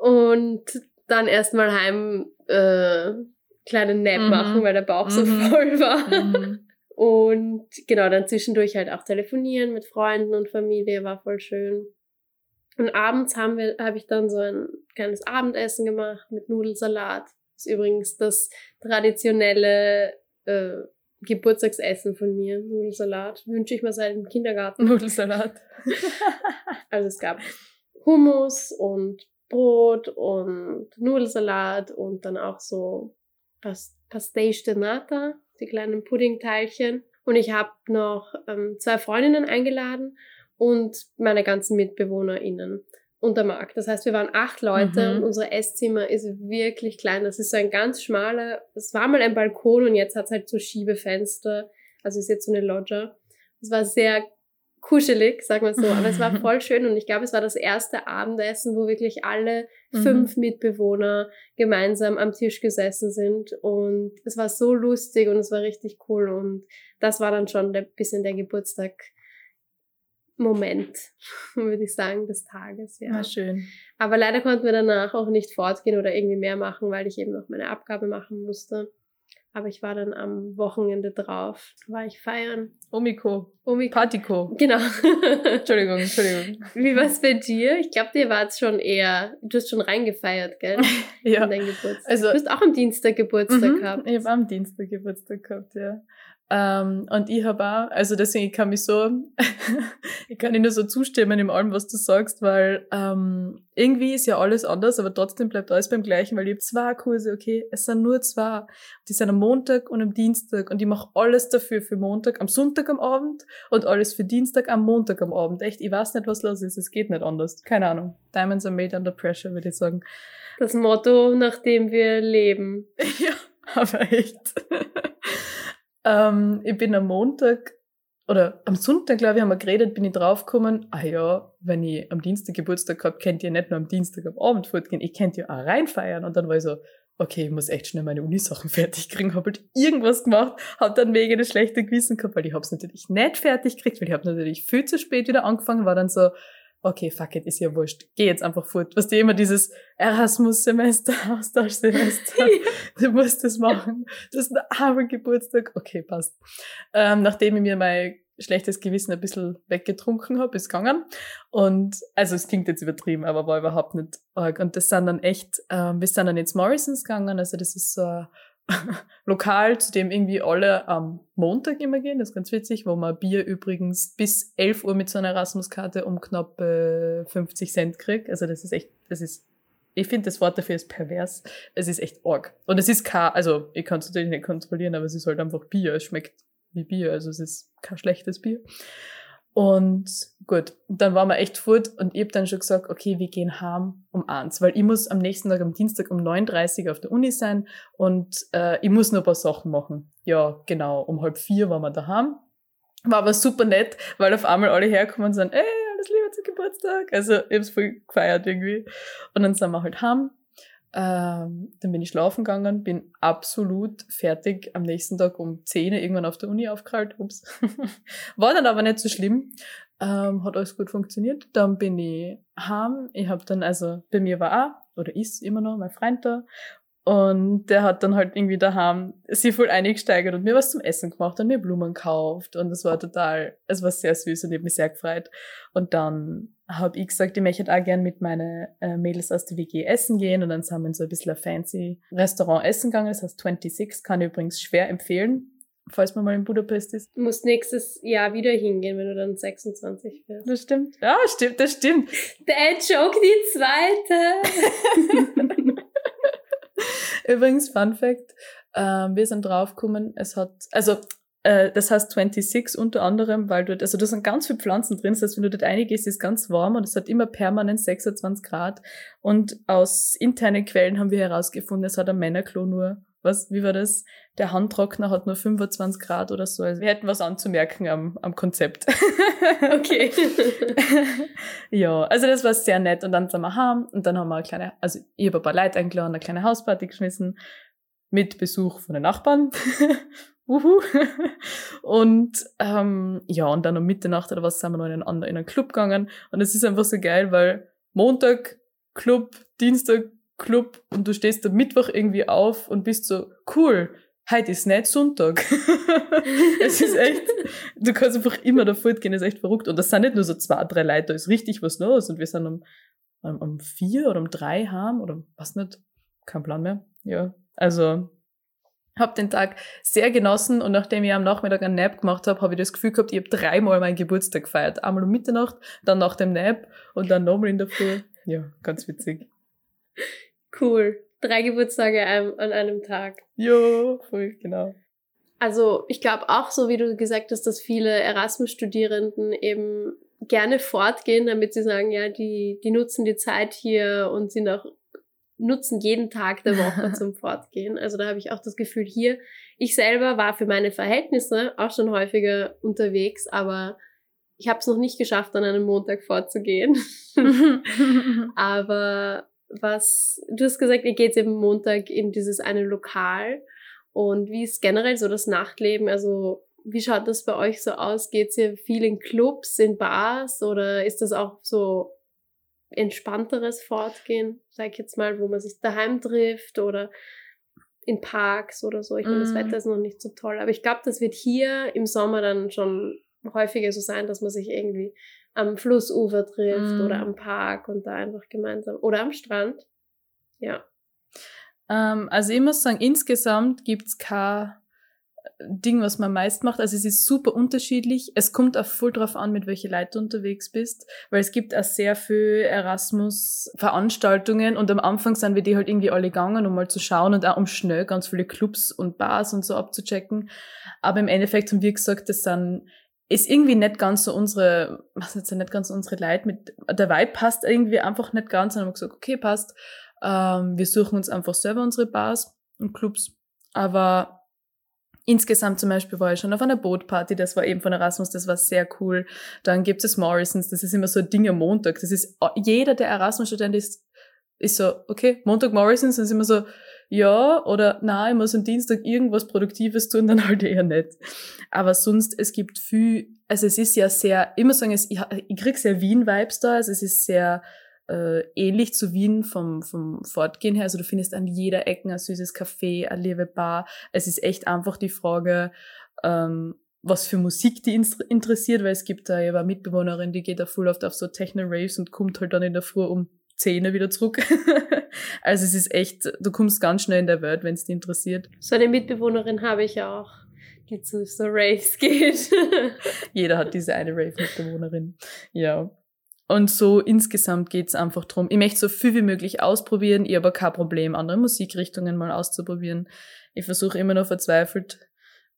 Und dann erstmal heim äh, kleinen Nap Mhm. machen, weil der Bauch so Mhm. voll war. Mhm. Und genau, dann zwischendurch halt auch telefonieren mit Freunden und Familie, war voll schön. Und abends haben wir, habe ich dann so ein kleines Abendessen gemacht mit Nudelsalat. Das ist übrigens das traditionelle äh, Geburtstagsessen von mir, Nudelsalat. Wünsche ich mir seit dem Kindergarten. Nudelsalat. Also es gab Hummus und Brot und Nudelsalat und dann auch so Pas Pastéis de Nata, die kleinen Puddingteilchen. Und ich habe noch ähm, zwei Freundinnen eingeladen und meine ganzen MitbewohnerInnen und der Marc. Das heißt, wir waren acht Leute Mhm. und unser Esszimmer ist wirklich klein. Das ist so ein ganz schmaler, es war mal ein Balkon und jetzt hat es halt so Schiebefenster. Also ist jetzt so eine Loggia. Es war sehr kuschelig, sagen wir so, aber es war voll schön und ich glaube, es war das erste Abendessen, wo wirklich alle Mhm. fünf Mitbewohner gemeinsam am Tisch gesessen sind und es war so lustig und es war richtig cool und das war dann schon ein bisschen der Geburtstag Moment, würde ich sagen, des Tages, ja. Na schön. Aber leider konnten wir danach auch nicht fortgehen oder irgendwie mehr machen, weil ich eben noch meine Abgabe machen musste. Aber ich war dann am Wochenende drauf, war ich feiern. Omiko. Omi Partiko. Genau. Entschuldigung, Entschuldigung. Wie war's bei dir? Ich glaube, dir war es schon eher, du hast schon reingefeiert, gell? Ja. In dein Geburtstag. Also- du hast auch am Dienstag Geburtstag Mhm, gehabt. Ich habe am Dienstag Geburtstag gehabt, ja. Ähm, und ich habe auch, also deswegen, ich kann mich so, ich kann dir nur so zustimmen in allem, was du sagst, weil ähm, irgendwie ist ja alles anders, aber trotzdem bleibt alles beim Gleichen, weil ich habe zwei Kurse, okay, es sind nur zwei. Die sind am Montag und am Dienstag und ich mache alles dafür für Montag am Sonntag am Abend und alles für Dienstag am Montag am Abend. Echt, ich weiß nicht, was los ist, es geht nicht anders. Keine Ahnung. Diamonds are made under pressure, würde ich sagen. Das Motto, nach dem wir leben. Ja, aber echt. Ähm, ich bin am Montag oder am Sonntag, glaube ich, haben wir geredet, bin ich draufgekommen, ah ja, wenn ich am Dienstag Geburtstag gehabt, könnt ihr nicht nur am Dienstag am Abend fortgehen, ich könnt ja auch reinfeiern. Und dann war ich so, okay, ich muss echt schnell meine Unisachen fertig kriegen, habe halt irgendwas gemacht, habe dann mega das schlechte Gewissen gehabt, weil ich habe es natürlich nicht fertig gekriegt, weil ich habe natürlich viel zu spät wieder angefangen, war dann so, okay, fuck it, ist ja wurscht, geh jetzt einfach fort. Was dir immer dieses Erasmus-Semester, Austauschsemester, du musst das machen. Das ist ein armer Geburtstag. Okay, passt. Ähm, nachdem ich mir mein schlechtes Gewissen ein bisschen weggetrunken habe, ist gegangen. Und, also es klingt jetzt übertrieben, aber war überhaupt nicht arg. Und das sind dann echt, ähm, wir sind dann ins Morrisons gegangen, also das ist so ein Lokal, zu dem irgendwie alle am Montag immer gehen, das ist ganz witzig, wo man Bier übrigens bis 11 Uhr mit so einer Erasmus-Karte um knapp äh, 50 Cent kriegt. Also das ist echt, das ist, ich finde das Wort dafür ist pervers. Es ist echt arg. Und es ist kein, also ich kann es natürlich nicht kontrollieren, aber es ist halt einfach Bier. Es schmeckt wie Bier, also es ist kein schlechtes Bier. Und gut, dann waren wir echt fort und ich hab dann schon gesagt, okay, wir gehen heim um eins, weil ich muss am nächsten Tag, am Dienstag um 9.30 Uhr auf der Uni sein und äh, ich muss noch ein paar Sachen machen. Ja, genau, um halb vier waren wir daheim. War aber super nett, weil auf einmal alle herkommen und sagen, ey, das lieber zum Geburtstag. Also ich hab's voll gefeiert irgendwie. Und dann sind wir halt heim. Ähm, dann bin ich schlafen gegangen, bin absolut fertig am nächsten Tag um 10 Uhr irgendwann auf der Uni aufgehalten. Ups. War dann aber nicht so schlimm. Ähm, hat alles gut funktioniert. Dann bin ich heim. Ich habe dann, also bei mir war auch, oder ist immer noch mein Freund da. Und der hat dann halt irgendwie daheim sich voll eingesteigert und mir was zum Essen gemacht und mir Blumen gekauft. Und das war total, es war sehr süß und ich habe mich sehr gefreut. Und dann habe ich gesagt, ich möchte auch gern mit meinen äh, Mädels aus der WG essen gehen. Und dann sind wir in so ein bisschen ein fancy Restaurant essen gegangen. Das heißt 26, kann ich übrigens schwer empfehlen, falls man mal in Budapest ist. Du musst nächstes Jahr wieder hingehen, wenn du dann 26 wirst. Das stimmt. Ja, stimmt, das stimmt. Der Joke, die zweite. Übrigens, Fun Fact, äh, wir sind draufgekommen, es hat, also äh, das heißt 26 unter anderem, weil dort, also da sind ganz viele Pflanzen drin, das heißt, wenn du dort eingehst, ist es ganz warm und es hat immer permanent 26 Grad. Und aus internen Quellen haben wir herausgefunden, es hat ein Männerklo nur, was, wie war das? Der Handtrockner hat nur 25 Grad oder so. Also wir hätten was anzumerken am, am Konzept. Okay. ja, also das war sehr nett. Und dann sind wir heim und dann haben wir eine kleine, also ich habe ein paar Leute eingeladen, eine kleine Hausparty geschmissen mit Besuch von den Nachbarn. Uhu. und ähm, ja, und dann um Mitternacht oder was sind wir noch in einen, anderen, in einen Club gegangen. Und es ist einfach so geil, weil Montag Club, Dienstag Club und du stehst am Mittwoch irgendwie auf und bist so, cool, heute ist nicht Sonntag. es ist echt, du kannst einfach immer da fortgehen, ist echt verrückt. Und das sind nicht nur so zwei, drei Leute, da ist richtig was los. Und wir sind um, um, um vier oder um drei haben oder was nicht, kein Plan mehr. Ja, also habe den Tag sehr genossen und nachdem ich am Nachmittag einen Nap gemacht habe, habe ich das Gefühl gehabt, ich habe dreimal meinen Geburtstag gefeiert. Einmal um Mitternacht, dann nach dem Nap und dann nochmal in der Früh. Ja, ganz witzig. Cool. Drei Geburtstage an einem Tag. Jo, voll, genau. Also ich glaube auch, so wie du gesagt hast, dass viele Erasmus-Studierenden eben gerne fortgehen, damit sie sagen, ja, die, die nutzen die Zeit hier und sind auch nutzen jeden Tag der Woche zum Fortgehen. Also da habe ich auch das Gefühl hier, ich selber war für meine Verhältnisse auch schon häufiger unterwegs, aber ich habe es noch nicht geschafft, an einem Montag fortzugehen. aber was, du hast gesagt, ihr geht eben Montag in dieses eine Lokal. Und wie ist generell so das Nachtleben? Also wie schaut das bei euch so aus? Geht's ihr viel in Clubs, in Bars oder ist das auch so entspannteres Fortgehen, sag ich jetzt mal, wo man sich daheim trifft oder in Parks oder so. Ich meine, mm. das Wetter ist noch nicht so toll, aber ich glaube, das wird hier im Sommer dann schon häufiger so sein, dass man sich irgendwie am Flussufer trifft mm. oder am Park und da einfach gemeinsam oder am Strand. Ja. Ähm, also ich muss sagen, insgesamt gibt's kein Ding, was man meist macht. Also es ist super unterschiedlich. Es kommt auch voll drauf an, mit Leuten du unterwegs bist, weil es gibt auch sehr viel Erasmus-Veranstaltungen und am Anfang sind wir die halt irgendwie alle gegangen, um mal zu schauen und auch um schnell ganz viele Clubs und Bars und so abzuchecken. Aber im Endeffekt haben wir gesagt, das sind ist irgendwie nicht ganz so unsere, was jetzt nicht ganz unsere Leute mit, der Vibe passt irgendwie einfach nicht ganz. Und haben gesagt, okay, passt. Ähm, wir suchen uns einfach selber unsere Bars und Clubs. Aber Insgesamt zum Beispiel war ich schon auf einer Bootparty, das war eben von Erasmus, das war sehr cool. Dann gibt es Morrisons, das ist immer so ein Ding am Montag. Das ist, jeder, der Erasmus-Student ist, ist so, okay, Montag Morrisons, dann ist immer so, ja, oder nein, ich muss am Dienstag irgendwas Produktives tun, dann halt eher nicht. Aber sonst, es gibt viel, also es ist ja sehr, immer sagen, ich, ich krieg sehr Wien-Vibes da, also es ist sehr, äh, ähnlich zu Wien vom, vom Fortgehen her. Also du findest an jeder Ecke ein süßes Café, eine liebe Bar. Es ist echt einfach die Frage, ähm, was für Musik die interessiert, weil es gibt da ja eine Mitbewohnerin, die geht da voll oft auf so Techno-Raves und kommt halt dann in der Früh um 10 wieder zurück. also es ist echt, du kommst ganz schnell in der Welt, wenn es dich interessiert. So eine Mitbewohnerin habe ich auch, die zu so Raves geht. Jeder hat diese eine Rave-Mitbewohnerin. Ja. Und so insgesamt geht's einfach drum. Ich möchte so viel wie möglich ausprobieren, ich habe kein Problem, andere Musikrichtungen mal auszuprobieren. Ich versuche immer noch verzweifelt,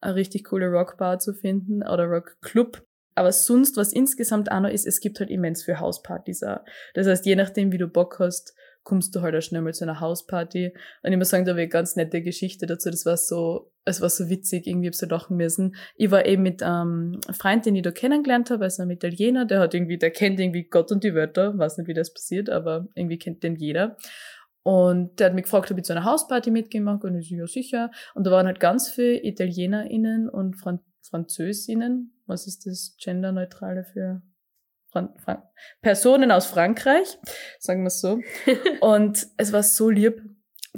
eine richtig coole Rockbar zu finden oder Rockclub. Aber sonst, was insgesamt auch noch ist, es gibt halt immens für Hauspartys auch. Das heißt, je nachdem, wie du Bock hast, kommst du halt auch schnell mal zu einer Hausparty. Und ich muss sagen, da habe ich eine ganz nette Geschichte dazu. Das war so, es war so witzig, irgendwie hab ich so lachen müssen. Ich war eben mit einem Freund, den ich da kennengelernt habe, also einem Italiener, der hat irgendwie, der kennt irgendwie Gott und die Wörter, weiß nicht, wie das passiert, aber irgendwie kennt den jeder. Und der hat mich gefragt, ob ich zu einer Hausparty mitgemacht und ich so, ja sicher. Und da waren halt ganz viele ItalienerInnen und Fran FranzösInnen. Was ist das Genderneutrale für Fran Fran Personen aus Frankreich, sagen wir es so. und es war so lieb.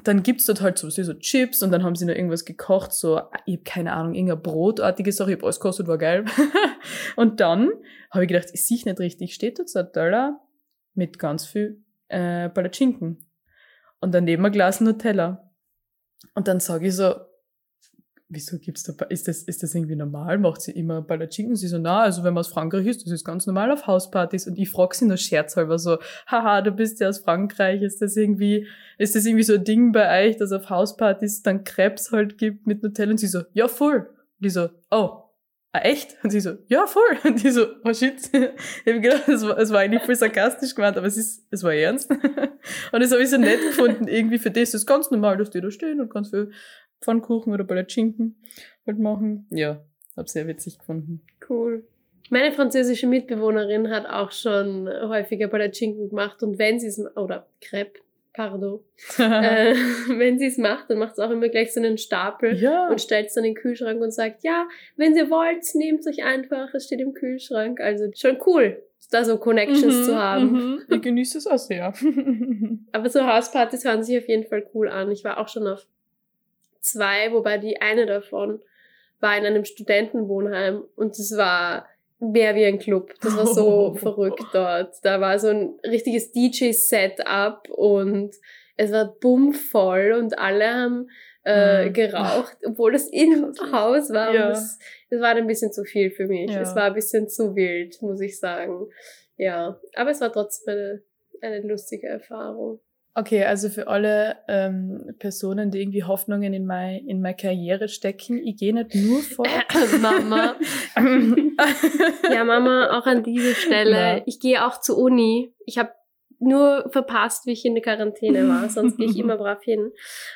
Dann gibt's dort halt so, so Chips und dann haben sie noch irgendwas gekocht, so, ich hab keine Ahnung, irgendeine brotartige Sache, ich hab alles gekostet, war geil. und dann habe ich gedacht, ich sehe nicht richtig, steht dort so ein Teller mit ganz viel äh, Palatschinken und daneben ein Glas Nutella. Und dann sage ich so, wieso gibt's da, ist das, ist das irgendwie normal? Macht sie immer Palatschinken? Sie so, na, also wenn man aus Frankreich ist, das ist ganz normal auf Hauspartys. Und ich frage sie nur scherzhalber so, haha, du bist ja aus Frankreich, ist das irgendwie, ist das irgendwie so ein Ding bei euch, dass auf Hauspartys dann Krebs halt gibt mit Nutella? Und sie so, ja, voll. Und die so, oh, ah, echt? Und sie so, ja, voll. Und die so, oh shit. Ich habe gedacht, es war, war eigentlich voll sarkastisch gemeint, aber es ist, es war ernst. Und das habe ich so nett gefunden, irgendwie für das ist ganz normal, dass die da stehen und ganz viel Pfannkuchen oder Palatschinken halt machen. Ja, habe sehr witzig gefunden. Cool. Meine französische Mitbewohnerin hat auch schon häufiger Palatschinken gemacht und wenn sie es, oder Crepe, pardon, äh, wenn sie es macht, dann macht es auch immer gleich so einen Stapel Ja. und stellt es dann in den Kühlschrank und sagt, ja, wenn ihr wollt, nehmt euch einfach, es steht im Kühlschrank. Also schon cool, da so Connections Mhm, zu haben. mhm. Ich genieße es auch sehr. Aber so Hauspartys hören sich auf jeden Fall cool an. Ich war auch schon auf zwei, wobei die eine davon war in einem Studentenwohnheim und das war mehr wie ein Club. Das war so Oh. verrückt dort. Da war so ein richtiges DJ-Setup und es war bummvoll und alle haben äh, Mhm. geraucht, obwohl das im. Haus war. Ja. Und es, es war ein bisschen zu viel für mich. Ja. Es war ein bisschen zu wild, muss ich sagen. Ja, aber es war trotzdem eine, eine lustige Erfahrung. Okay, also für alle ähm, Personen, die irgendwie Hoffnungen in meine in meine Karriere stecken, ich gehe nicht nur vor. Mama. Ja, Mama, auch an dieser Stelle. Ja. Ich gehe auch zur Uni. Ich habe nur verpasst, wie ich in der Quarantäne war. Sonst gehe ich immer brav hin.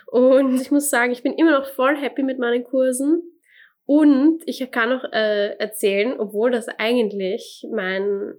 Und ich muss sagen, ich bin immer noch voll happy mit meinen Kursen. Und ich kann auch äh, erzählen, obwohl das eigentlich mein,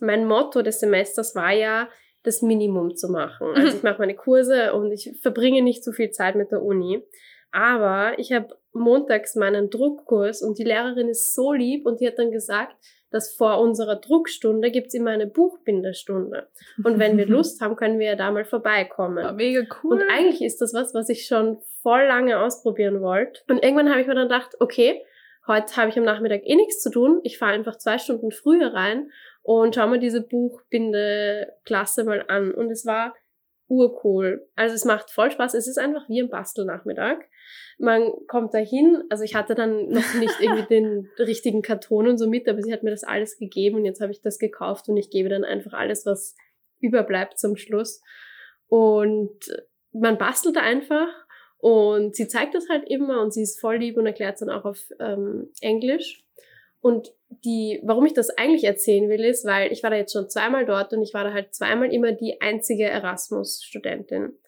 mein Motto des Semesters war ja, das Minimum zu machen. Also ich mache meine Kurse und ich verbringe nicht so viel Zeit mit der Uni. Aber ich habe montags meinen Druckkurs und die Lehrerin ist so lieb und die hat dann gesagt, dass vor unserer Druckstunde gibt's immer eine Buchbinderstunde. Und wenn wir Lust haben, können wir ja da mal vorbeikommen. Ah, mega cool. Und eigentlich ist das was, was ich schon voll lange ausprobieren wollte. Und irgendwann habe ich mir dann gedacht, okay, heute habe ich am Nachmittag eh nichts zu tun. Ich fahre einfach zwei Stunden früher rein und schau mir diese Buchbinde-Klasse mal an. Und es war urcool. Also es macht voll Spaß. Es ist einfach wie ein Bastelnachmittag. Man kommt da hin, also ich hatte dann noch nicht irgendwie den richtigen Karton und so mit, aber sie hat mir das alles gegeben und jetzt habe ich das gekauft und ich gebe dann einfach alles, was überbleibt zum Schluss. Und man bastelt da einfach und sie zeigt das halt immer und sie ist voll lieb und erklärt es dann auch auf ähm, Englisch. Und die, warum ich das eigentlich erzählen will, ist, weil ich war da jetzt schon zweimal dort und ich war da halt zweimal immer die einzige Erasmus-Studentin.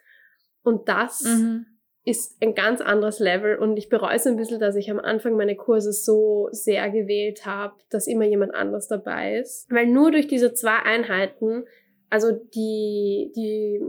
Und das Mhm. ist ein ganz anderes Level und ich bereue es ein bisschen, dass ich am Anfang meine Kurse so sehr gewählt habe, dass immer jemand anders dabei ist. Weil nur durch diese zwei Einheiten, also die, die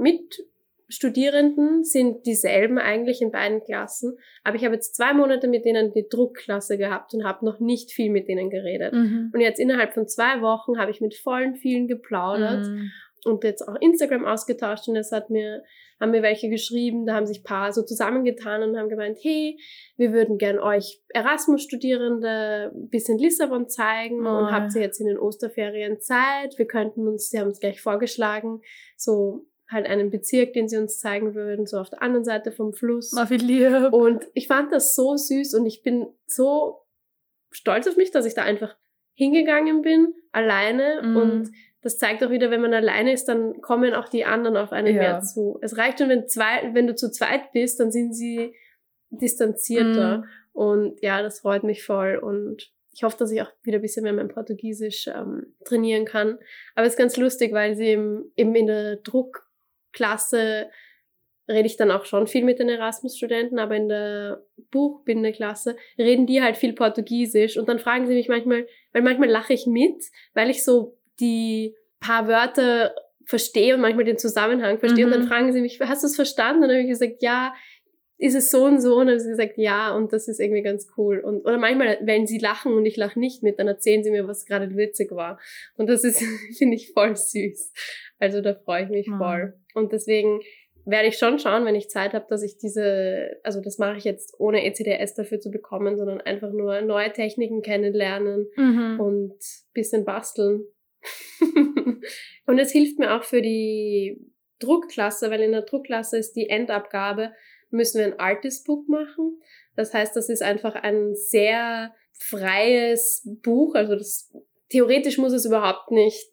Mitstudierenden sind dieselben eigentlich in beiden Klassen, aber ich habe jetzt zwei Monate mit denen die Druckklasse gehabt und habe noch nicht viel mit denen geredet. Mhm. Und jetzt innerhalb von zwei Wochen habe ich mit vollen vielen geplaudert Mhm. und jetzt auch Instagram ausgetauscht und es hat mir, haben mir welche geschrieben, da haben sich paar so zusammengetan und haben gemeint, hey, wir würden gern euch Erasmus-Studierende ein bisschen Lissabon zeigen Oh. und habt ihr jetzt in den Osterferien Zeit? Wir könnten uns, sie haben uns gleich vorgeschlagen, so halt einen Bezirk, den sie uns zeigen würden, so auf der anderen Seite vom Fluss. Lieb. Und ich fand das so süß und ich bin so stolz auf mich, dass ich da einfach hingegangen bin, alleine Mhm. und das zeigt auch wieder, wenn man alleine ist, dann kommen auch die anderen auf einen Ja. mehr zu. Es reicht schon, wenn zwei, wenn du zu zweit bist, dann sind sie distanzierter. Mhm. Und ja, das freut mich voll. Und ich hoffe, dass ich auch wieder ein bisschen mehr mein Portugiesisch ähm, trainieren kann. Aber es ist ganz lustig, weil sie eben, eben in der Klasse rede ich dann auch schon viel mit den Erasmus-Studenten, aber in der Buchbindeklasse reden die halt viel Portugiesisch und dann fragen sie mich manchmal, weil manchmal lache ich mit, weil ich so die paar Wörter verstehe und manchmal den Zusammenhang verstehe mhm. und dann mhm. fragen sie mich, hast du es verstanden? Und dann habe ich gesagt, ja, ist es so und so? Und dann haben sie gesagt, ja, und das ist irgendwie ganz cool. Und, oder manchmal, wenn sie lachen und ich lache nicht mit, dann erzählen sie mir, was gerade witzig war. Und das ist, finde ich, voll süß. Also da freue ich mich mhm. voll. Und deswegen werde ich schon schauen, wenn ich Zeit habe, dass ich diese, also das mache ich jetzt ohne ECDS dafür zu bekommen, sondern einfach nur neue Techniken kennenlernen mhm. und bisschen basteln. und es hilft mir auch für die Druckklasse, weil in der Druckklasse ist die Endabgabe, müssen wir ein Artist Book machen. Das heißt, das ist einfach ein sehr freies Buch, also das theoretisch muss es überhaupt nicht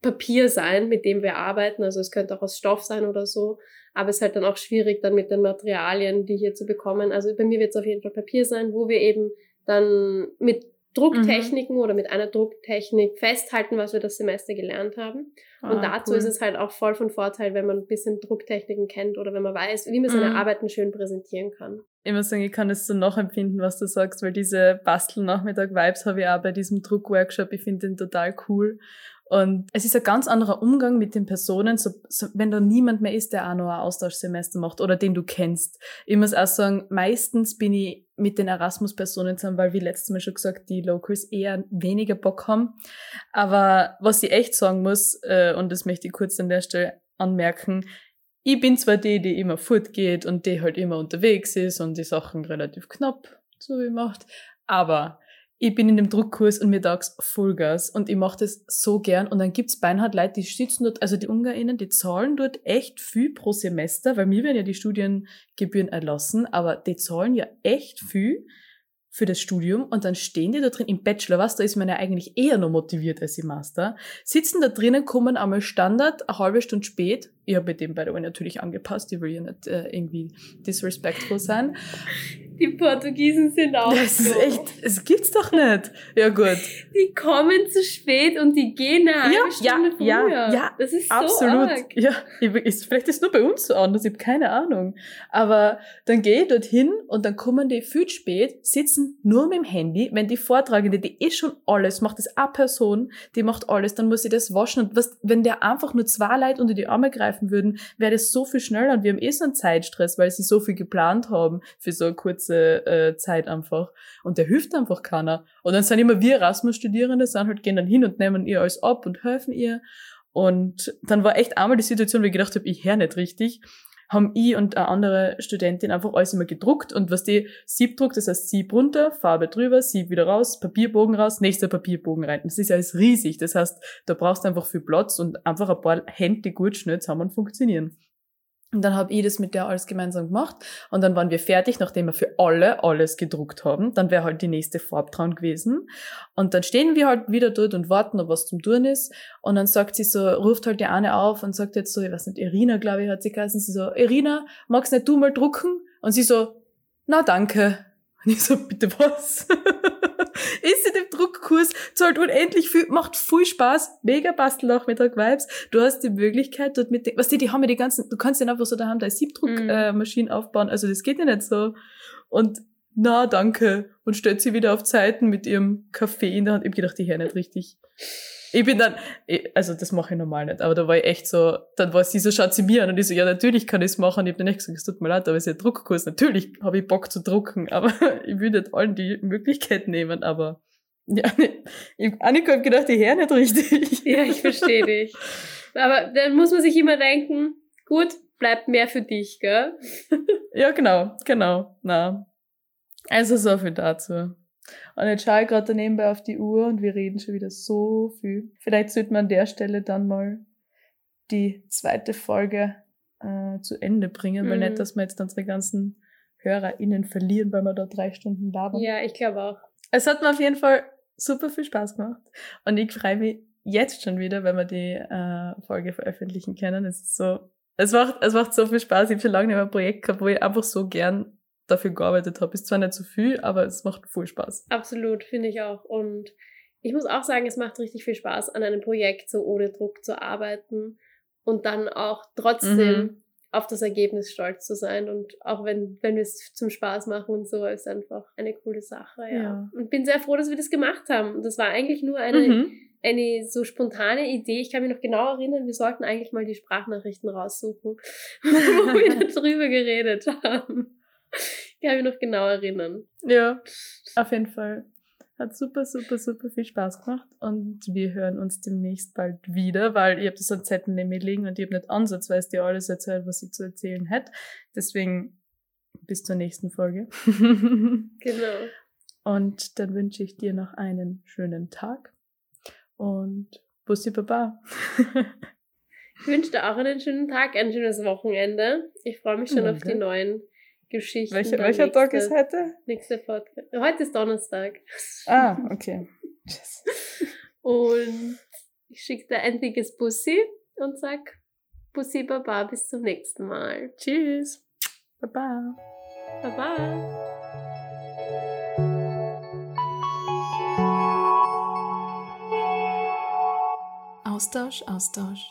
Papier sein, mit dem wir arbeiten. Also es könnte auch aus Stoff sein oder so. Aber es ist halt dann auch schwierig, dann mit den Materialien, die hier zu bekommen. Also bei mir wird es auf jeden Fall Papier sein, wo wir eben dann mit Drucktechniken mhm. oder mit einer Drucktechnik festhalten, was wir das Semester gelernt haben. Ah, und dazu cool. ist es halt auch voll von Vorteil, wenn man ein bisschen Drucktechniken kennt oder wenn man weiß, wie man seine mhm. Arbeiten schön präsentieren kann. Ich muss sagen, ich kann es so nachempfinden, was du sagst, weil diese Bastelnachmittag-Vibes habe ich auch bei diesem Druckworkshop. Ich finde den total cool. Und es ist ein ganz anderer Umgang mit den Personen, so, so, wenn da niemand mehr ist, der auch noch ein Austauschsemester macht oder den du kennst. Ich muss auch sagen, meistens bin ich mit den Erasmus-Personen zusammen, weil wie letztes Mal schon gesagt, die Locals eher weniger Bock haben. Aber was ich echt sagen muss, äh, und das möchte ich kurz an der Stelle anmerken, ich bin zwar die, die immer fortgeht und die halt immer unterwegs ist und die Sachen relativ knapp so wie macht, aber ich bin in dem Druckkurs und mir tags Vollgas und ich mache das so gern. Und dann gibt's beinhart Leute, die sitzen dort, also die UngarInnen, die zahlen dort echt viel pro Semester, weil mir werden ja die Studiengebühren erlassen, aber die zahlen ja echt viel für das Studium und dann stehen die da drin im Bachelor, was, da ist man ja eigentlich eher noch motiviert als im Master, sitzen da drinnen, kommen einmal Standard, eine halbe Stunde spät, ich habe mit dem by the way natürlich angepasst, ich will ja nicht äh, irgendwie disrespectful sein, die Portugiesen sind auch Das ist echt, es gibt's doch nicht. Ja, gut. Die kommen zu spät und die gehen eine halbe ja, Stunde ja, früher. Ja, ja, das ist absolut. so arg. Ja, vielleicht ist es nur bei uns so anders, ich habe keine Ahnung. Aber dann gehe ich dorthin und dann kommen die viel spät, sitzen nur mit dem Handy. Wenn die Vortragende, die eh schon alles macht, das eine Person, die macht alles, dann muss sie das waschen. Und was, wenn der einfach nur zwei Leute unter die Arme greifen würden, wäre das so viel schneller. Und wir haben eh so einen Zeitstress, weil sie so viel geplant haben für so eine kurze kurze äh, Zeit einfach. Und der hilft einfach keiner. Und dann sind immer wir Erasmus-Studierende, sind halt, gehen dann hin und nehmen ihr alles ab und helfen ihr. Und dann war echt einmal die Situation, wo ich gedacht habe, ich höre nicht richtig, haben ich und eine andere Studentin einfach alles immer gedruckt und was die Sieb druckt, das heißt Sieb runter, Farbe drüber, Sieb wieder raus, Papierbogen raus, nächster Papierbogen rein. Das ist alles riesig. Das heißt, da brauchst du einfach viel Platz und einfach ein paar Hände, gut schnell zusammen funktionieren. Und dann habe ich das mit der alles gemeinsam gemacht. Und dann waren wir fertig, nachdem wir für alle alles gedruckt haben. Dann wäre halt die nächste Farbe dran gewesen. Und dann stehen wir halt wieder dort und warten, ob was zum Tun ist. Und dann sagt sie so, ruft halt die eine auf und sagt jetzt so, ich weiß nicht, Irina, glaube ich, hat sie geheißen. Sie so, Irina, magst nicht du mal drucken? Und sie so, na danke. Und ich so, bitte was? ist in dem Druckkurs, zahlt unendlich viel, macht viel Spaß, mega Bastelnachmittag-Vibes. Du hast die Möglichkeit dort mit, was die, die haben ja die ganzen, du kannst ja einfach so daheim deine Siebdruckmaschine mm. äh, aufbauen, also das geht ja nicht so. Und na, danke. Und stellt sie wieder auf Zeiten mit ihrem Kaffee in der Hand. Ich hab gedacht, die her nicht richtig. Ich bin dann, also das mache ich normal nicht, aber da war ich echt so, dann war sie so, schaut sie mir an und ich so, ja, natürlich kann ich es machen. Ich habe dann echt gesagt, es tut mir leid, aber es ist ja Druckkurs. Natürlich habe ich Bock zu drucken, aber ich will nicht allen die Möglichkeit nehmen, aber ja, nee. Annika hat gedacht, die her nicht richtig. Ja, ich verstehe dich. Aber dann muss man sich immer denken, gut, bleibt mehr für dich, gell? ja, genau, genau, na. Also so viel dazu. Und jetzt schaue ich gerade nebenbei auf die Uhr und wir reden schon wieder so viel. Vielleicht sollte man an der Stelle dann mal die zweite Folge äh, zu Ende bringen, mhm. weil nicht, dass wir jetzt unsere ganzen HörerInnen verlieren, weil wir da drei Stunden labern. Ja, ich glaube auch. Es hat mir auf jeden Fall super viel Spaß gemacht. Und ich freue mich jetzt schon wieder, wenn wir die äh, Folge veröffentlichen können. Es ist so, es macht, es macht so viel Spaß. Ich habe schon lange nicht mehr ein Projekt gehabt, wo ich einfach so gern dafür gearbeitet habe. Ist zwar nicht so viel, aber es macht voll Spaß. Absolut, finde ich auch. Und ich muss auch sagen, es macht richtig viel Spaß, an einem Projekt so ohne Druck zu arbeiten. und dann auch trotzdem Mhm. auf das Ergebnis stolz zu sein und auch wenn, wenn wir es zum Spaß machen und so, ist einfach eine coole Sache, ja. Ja. Und bin sehr froh, dass wir das gemacht haben. Und das war eigentlich nur eine, Mhm. eine so spontane Idee. Ich kann mich noch genau erinnern, wir sollten eigentlich mal die Sprachnachrichten raussuchen, wo wir darüber geredet haben. Ich kann mich noch genau erinnern. Ja, auf jeden Fall. Hat super, super, super viel Spaß gemacht und wir hören uns demnächst bald wieder, weil ihr habt das an Zettel neben mir liegen und ich habe nicht ansatzweise dir alles erzählt, was ich zu erzählen hätte. Deswegen bis zur nächsten Folge. Genau. und dann wünsche ich dir noch einen schönen Tag und Bussi Baba. Ich wünsche dir auch einen schönen Tag, ein schönes Wochenende. Ich freue mich schon auf Danke. die neuen Geschichten. Welcher, dann welcher Tag nächste- ist heute? Nächste Podcast. Heute ist Donnerstag. Ah, okay. Tschüss. Und ich schicke dir ein dickes Bussi und sag Bussi Baba bis zum nächsten Mal. Tschüss. Baba. Baba. Austausch, Austausch.